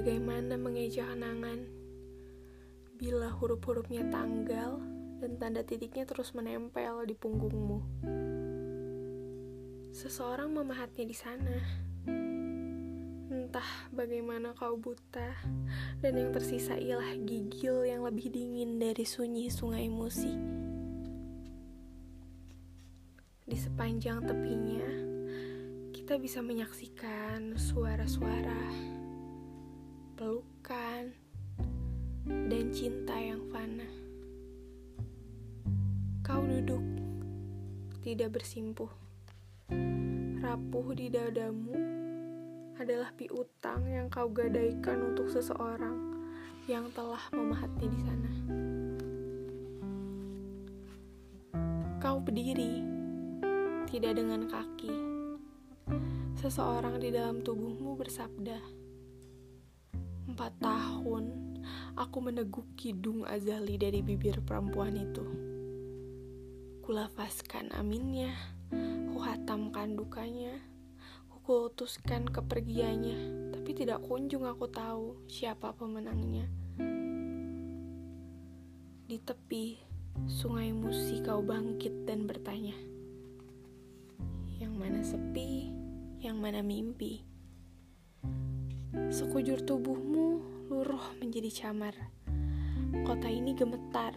bagaimana mengeja kenangan bila huruf-hurufnya tanggal dan tanda titiknya terus menempel di punggungmu. Seseorang memahatnya di sana. Entah bagaimana kau buta, dan yang tersisa ialah gigil yang lebih dingin dari sunyi sungai Musi. Di sepanjang tepinya, kita bisa menyaksikan suara-suara pelukan, dan cinta yang fana. Kau duduk, tidak bersimpuh. Rapuh di dadamu adalah piutang yang kau gadaikan untuk seseorang yang telah memahatnya di sana. Kau berdiri, tidak dengan kaki. Seseorang di dalam tubuhmu bersabda, Empat tahun aku meneguk kidung Azali dari bibir perempuan itu. Kulafaskan aminnya, kuhatamkan dukanya, kukultuskan kepergiannya, tapi tidak kunjung aku tahu siapa pemenangnya. Di tepi sungai Musi kau bangkit dan bertanya, yang mana sepi, yang mana mimpi. Sekujur tubuhmu luruh menjadi camar. Kota ini gemetar.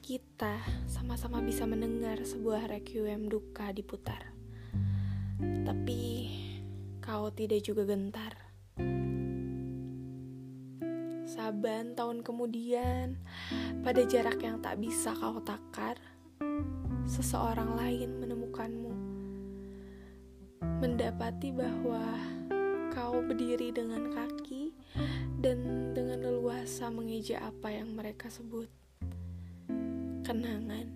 Kita sama-sama bisa mendengar sebuah requiem duka diputar. Tapi kau tidak juga gentar. Saban tahun kemudian, pada jarak yang tak bisa kau takar, seseorang lain menemukanmu. Mendapati bahwa kau berdiri dengan kaki dan dengan leluasa mengeja apa yang mereka sebut kenangan.